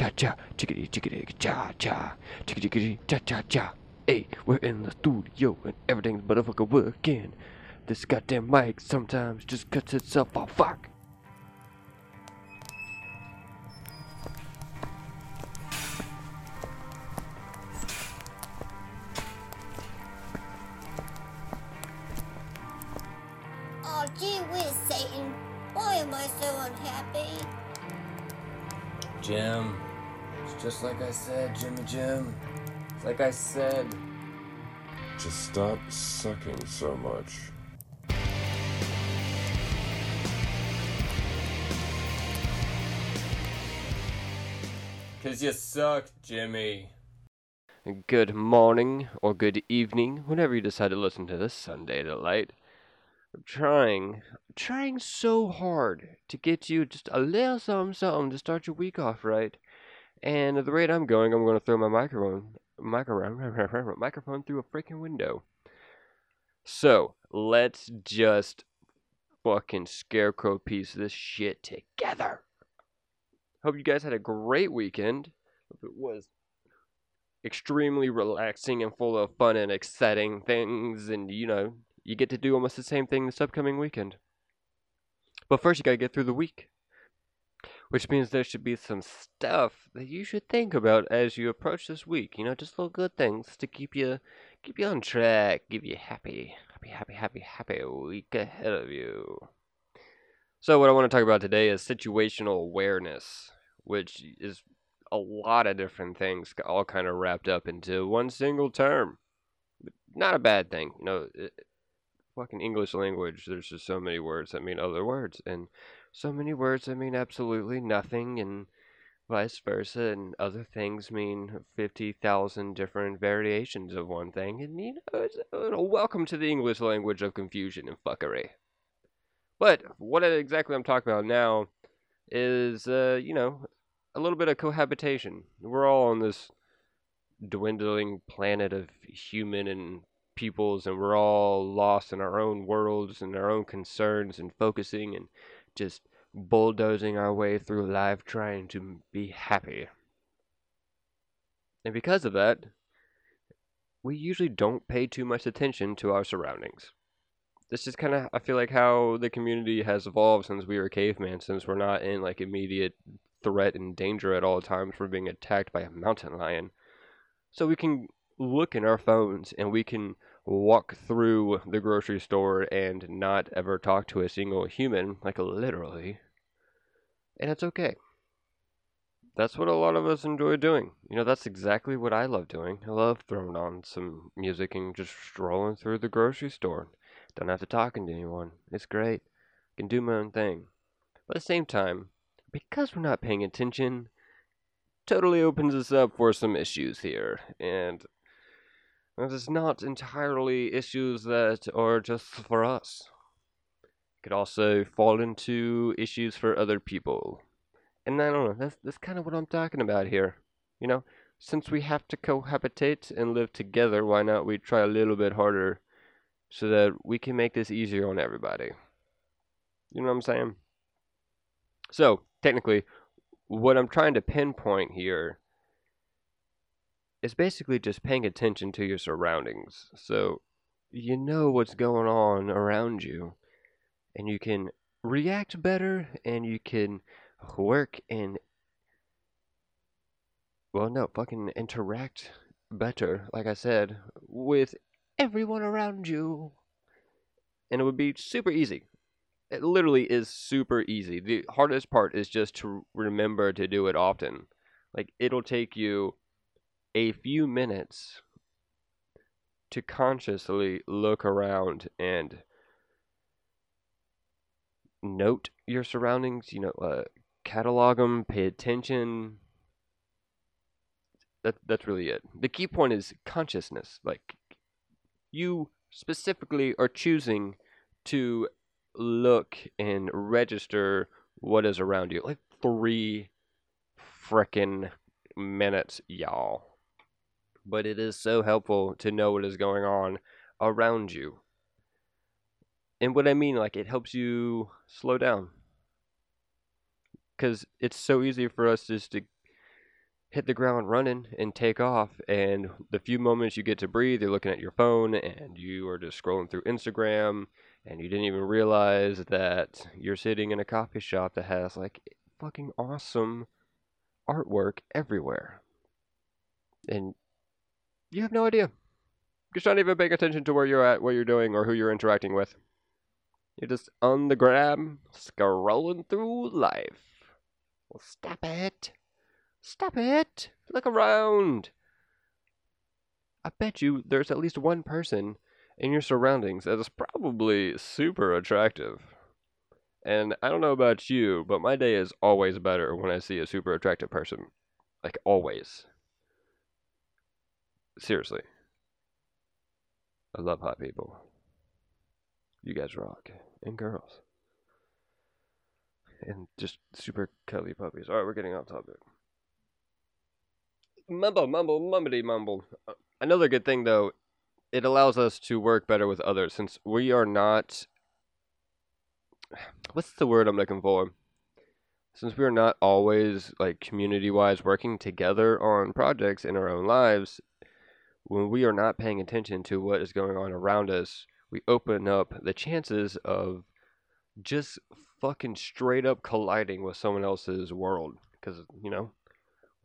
cha cha, chickadee chickadee cha cha, chickadee chickadee cha cha cha. Hey, we're in the studio and everything's motherfucker working. This goddamn mic sometimes just cuts itself off. Fuck. Oh, gee whiz, Satan. Why am I so unhappy? Jim, it's just like I said, Jimmy Jim. It's like I said. Just stop sucking so much. Cause you suck, Jimmy. Good morning or good evening, whenever you decide to listen to this Sunday Delight. I'm trying, trying so hard to get you just a little something, something to start your week off right. And at the rate I'm going, I'm going to throw my microphone, microphone, microphone through a freaking window. So let's just fucking scarecrow piece this shit together. Hope you guys had a great weekend. Hope it was extremely relaxing and full of fun and exciting things, and you know, you get to do almost the same thing this upcoming weekend. But first, you gotta get through the week, which means there should be some stuff that you should think about as you approach this week. You know, just little good things to keep you keep you on track, give you happy, happy, happy, happy, happy week ahead of you. So, what I want to talk about today is situational awareness, which is a lot of different things all kind of wrapped up into one single term. Not a bad thing, you know. It, fucking English language, there's just so many words that mean other words, and so many words that mean absolutely nothing, and vice versa, and other things mean 50,000 different variations of one thing, and you know, it's, uh, welcome to the English language of confusion and fuckery. But what exactly I'm talking about now is, uh, you know, a little bit of cohabitation. We're all on this dwindling planet of human and peoples, and we're all lost in our own worlds and our own concerns and focusing and just bulldozing our way through life trying to be happy. And because of that, we usually don't pay too much attention to our surroundings this is kind of I feel like how the community has evolved since we were cavemen, since we're not in like immediate threat and danger at all times from being attacked by a mountain lion. So we can look in our phones and we can walk through the grocery store and not ever talk to a single human, like literally. And it's okay. That's what a lot of us enjoy doing. You know, that's exactly what I love doing. I love throwing on some music and just strolling through the grocery store. Don't have to talking to anyone. It's great. I can do my own thing. But at the same time, because we're not paying attention, totally opens us up for some issues here. And it's not entirely issues that are just for us. It could also fall into issues for other people. And I don't know, that's that's kind of what I'm talking about here. You know, since we have to cohabitate and live together, why not we try a little bit harder so that we can make this easier on everybody. You know what I'm saying? So, technically, what I'm trying to pinpoint here is basically just paying attention to your surroundings. So, you know what's going on around you, and you can react better, and you can work and, well, no, fucking interact better, like I said, with everyone around you. And it would be super easy. It literally is super easy. The hardest part is just to remember to do it often. Like, it'll take you a few minutes to consciously look around and note your surroundings, you know, uh, catalog them, pay attention. That that's really it. The key point is consciousness. Like you specifically are choosing to look and register what is around you. Like three frickin' minutes, y'all. But it is so helpful to know what is going on around you. And what I mean, like, it helps you slow down. Because it's so easy for us just to hit the ground running and take off. And the few moments you get to breathe, you're looking at your phone and you are just scrolling through Instagram and you didn't even realize that you're sitting in a coffee shop that has like fucking awesome artwork everywhere. And you have no idea. You're not even paying attention to where you're at, what you're doing, or who you're interacting with. You're just on the gram, scrolling through life. Well, stop it. Stop it! Look around! I bet you there's at least one person in your surroundings that is probably super attractive. And I don't know about you, but my day is always better when I see a super attractive person. Like, always. Seriously. I love hot people. You guys rock. And girls. And just super cuddly puppies. Alright, we're getting off topic mumble, mumble, mumbity mumble. Uh, another good thing, though, it allows us to work better with others since we are not. What's the word I'm looking for? Since we are not always, like, community wise working together on projects in our own lives, when we are not paying attention to what is going on around us, we open up the chances of just fucking straight up colliding with someone else's world. Because, you know,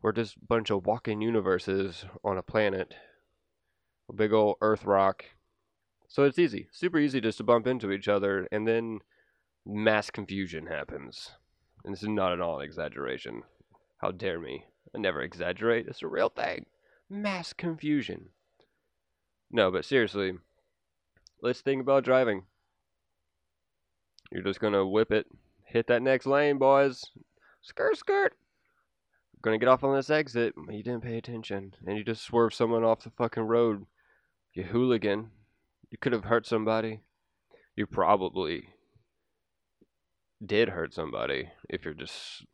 we're just a bunch of walking universes on a planet. A big old Earth rock. So it's easy, super easy just to bump into each other, and then mass confusion happens. And this is not at all an exaggeration. How dare me? I never exaggerate. It's a real thing. Mass confusion. No, but seriously, let's think about driving. You're just gonna whip it, hit that next lane, boys. Skirt, skirt gonna get off on this exit. You didn't pay attention, and you just swerved someone off the fucking road. You hooligan. You could have hurt somebody. You probably did hurt somebody if you're just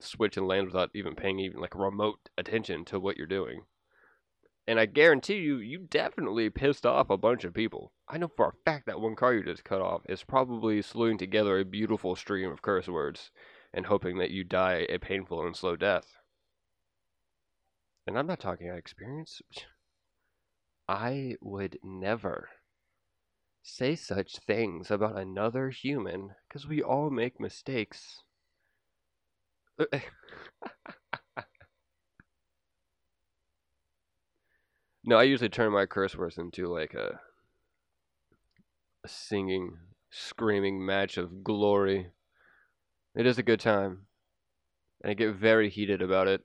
switching lanes without even paying even like remote attention to what you're doing. And I guarantee you, you definitely pissed off a bunch of people. I know for a fact that one car you just cut off is probably slewing together a beautiful stream of curse words and hoping that you die a painful and slow death. And I'm not talking out experience. I would never say such things about another human because we all make mistakes. no, I usually turn my curse words into like a, a singing, screaming match of glory it is a good time. And I get very heated about it.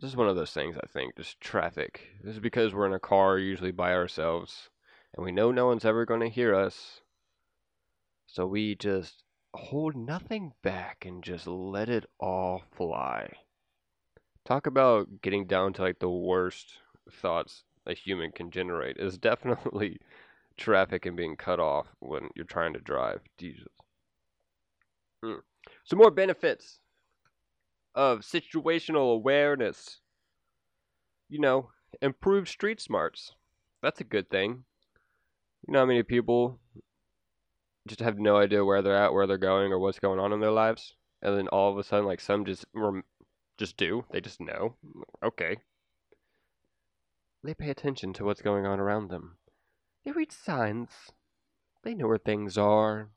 This is one of those things, I think, just traffic. This is because we're in a car, usually by ourselves, and we know no one's ever going to hear us. So we just hold nothing back and just let it all fly. Talk about getting down to like the worst thoughts a human can generate is definitely traffic and being cut off when you're trying to drive. Jesus. Mm. Some more benefits of situational awareness. You know, improved street smarts. That's a good thing. You know how many people just have no idea where they're at, where they're going, or what's going on in their lives, and then all of a sudden, like some just just do. They just know. Okay. They pay attention to what's going on around them. They read signs. They know where things are.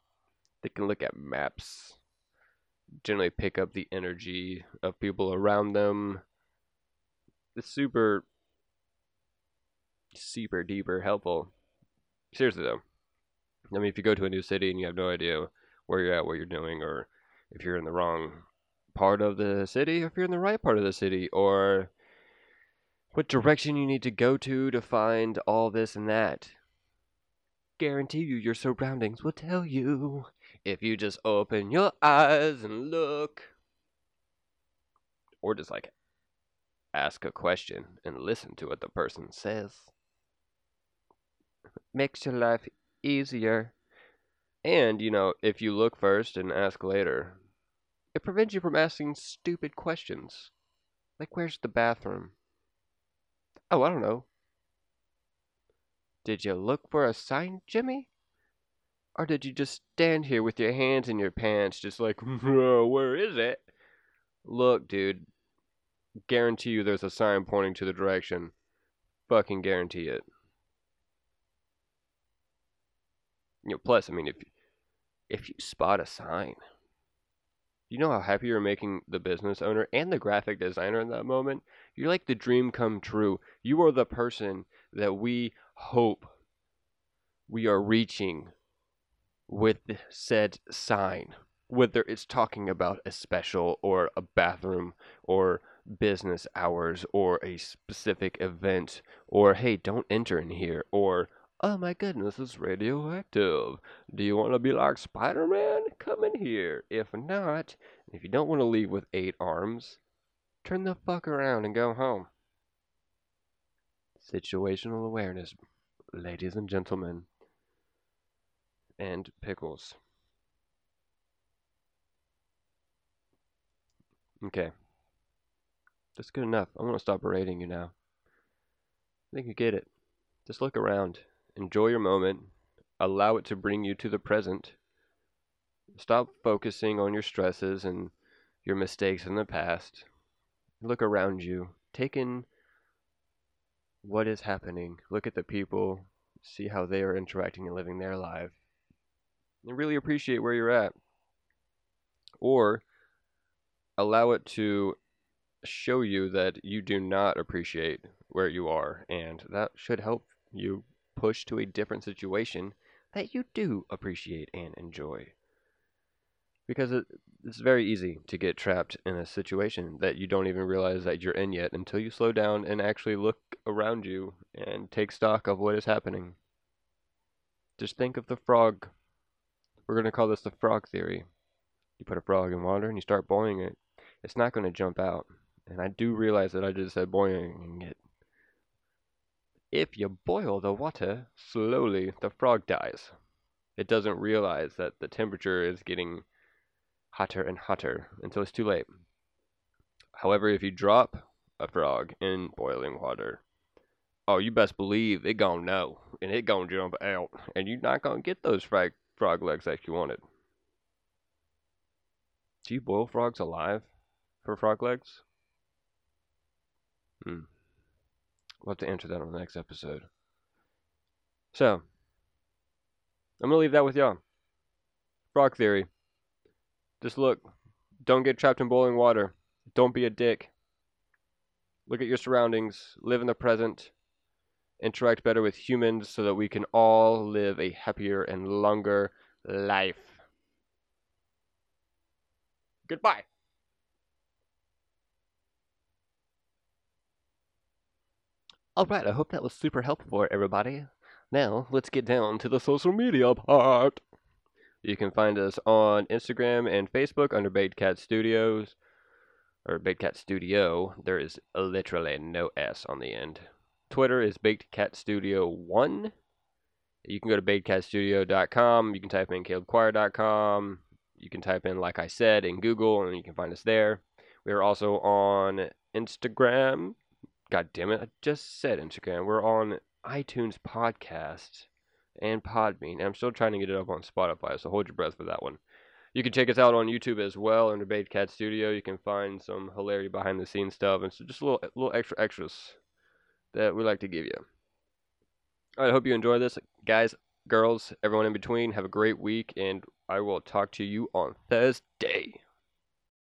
They can look at maps generally pick up the energy of people around them. It's super, super deeper helpful. Seriously though, I mean, if you go to a new city and you have no idea where you're at, what you're doing, or if you're in the wrong part of the city, or if you're in the right part of the city, or what direction you need to go to to find all this and that. Guarantee you your surroundings will tell you. If you just open your eyes and look, or just like ask a question and listen to what the person says, makes your life easier. And, you know, if you look first and ask later, it prevents you from asking stupid questions. Like, where's the bathroom? Oh, I don't know. Did you look for a sign, Jimmy? Or did you just stand here with your hands in your pants, just like, where is it? Look, dude, guarantee you there's a sign pointing to the direction. Fucking guarantee it. You know, plus, I mean, if if you spot a sign, you know how happy you're making the business owner and the graphic designer in that moment? You're like the dream come true. You are the person that we hope we are reaching with said sign, whether it's talking about a special or a bathroom or business hours or a specific event or hey, don't enter in here or oh my goodness, it's radioactive. Do you want to be like Spider Man? Come in here. If not, if you don't want to leave with eight arms, turn the fuck around and go home. Situational awareness, ladies and gentlemen and pickles. Okay. That's good enough. I'm going to stop berating you now. I think you get it. Just look around. Enjoy your moment. Allow it to bring you to the present. Stop focusing on your stresses and your mistakes in the past. Look around you. Take in what is happening. Look at the people. See how they are interacting and living their life and really appreciate where you're at. Or allow it to show you that you do not appreciate where you are, and that should help you push to a different situation that you do appreciate and enjoy. Because it, it's very easy to get trapped in a situation that you don't even realize that you're in yet until you slow down and actually look around you and take stock of what is happening. Just think of the frog we're going to call this the frog theory. You put a frog in water and you start boiling it, it's not going to jump out. And I do realize that I just said boiling it. If you boil the water slowly, the frog dies. It doesn't realize that the temperature is getting hotter and hotter until it's too late. However, if you drop a frog in boiling water, oh, you best believe it gonna know and it gonna jump out, and you're not gonna get those frog frog legs like you wanted. Do you boil frogs alive for frog legs? Hmm. We'll have to answer that on the next episode. So, I'm going to leave that with y'all. Frog theory. Just look. Don't get trapped in boiling water. Don't be a dick. Look at your surroundings. Live in the present interact better with humans so that we can all live a happier and longer life. Goodbye. Alright, I hope that was super helpful for everybody. Now, let's get down to the social media part. You can find us on Instagram and Facebook under Baked Cat Studios, or Baked Cat Studio. There is literally no S on the end. Twitter is Baked Cat Studio 1. You can go to bakedcatstudio.com. You can type in calebquire.com. You can type in, like I said, in Google, and you can find us there. We are also on Instagram. God damn it, I just said Instagram. We're on iTunes Podcast and Podbean. I'm still trying to get it up on Spotify, so hold your breath for that one. You can check us out on YouTube as well under Baked Cat Studio. You can find some hilarity behind the scenes stuff and so just a little, little extra extras that we like to give you. I hope you enjoy this. Guys, girls, everyone in between, have a great week, and I will talk to you on Thursday.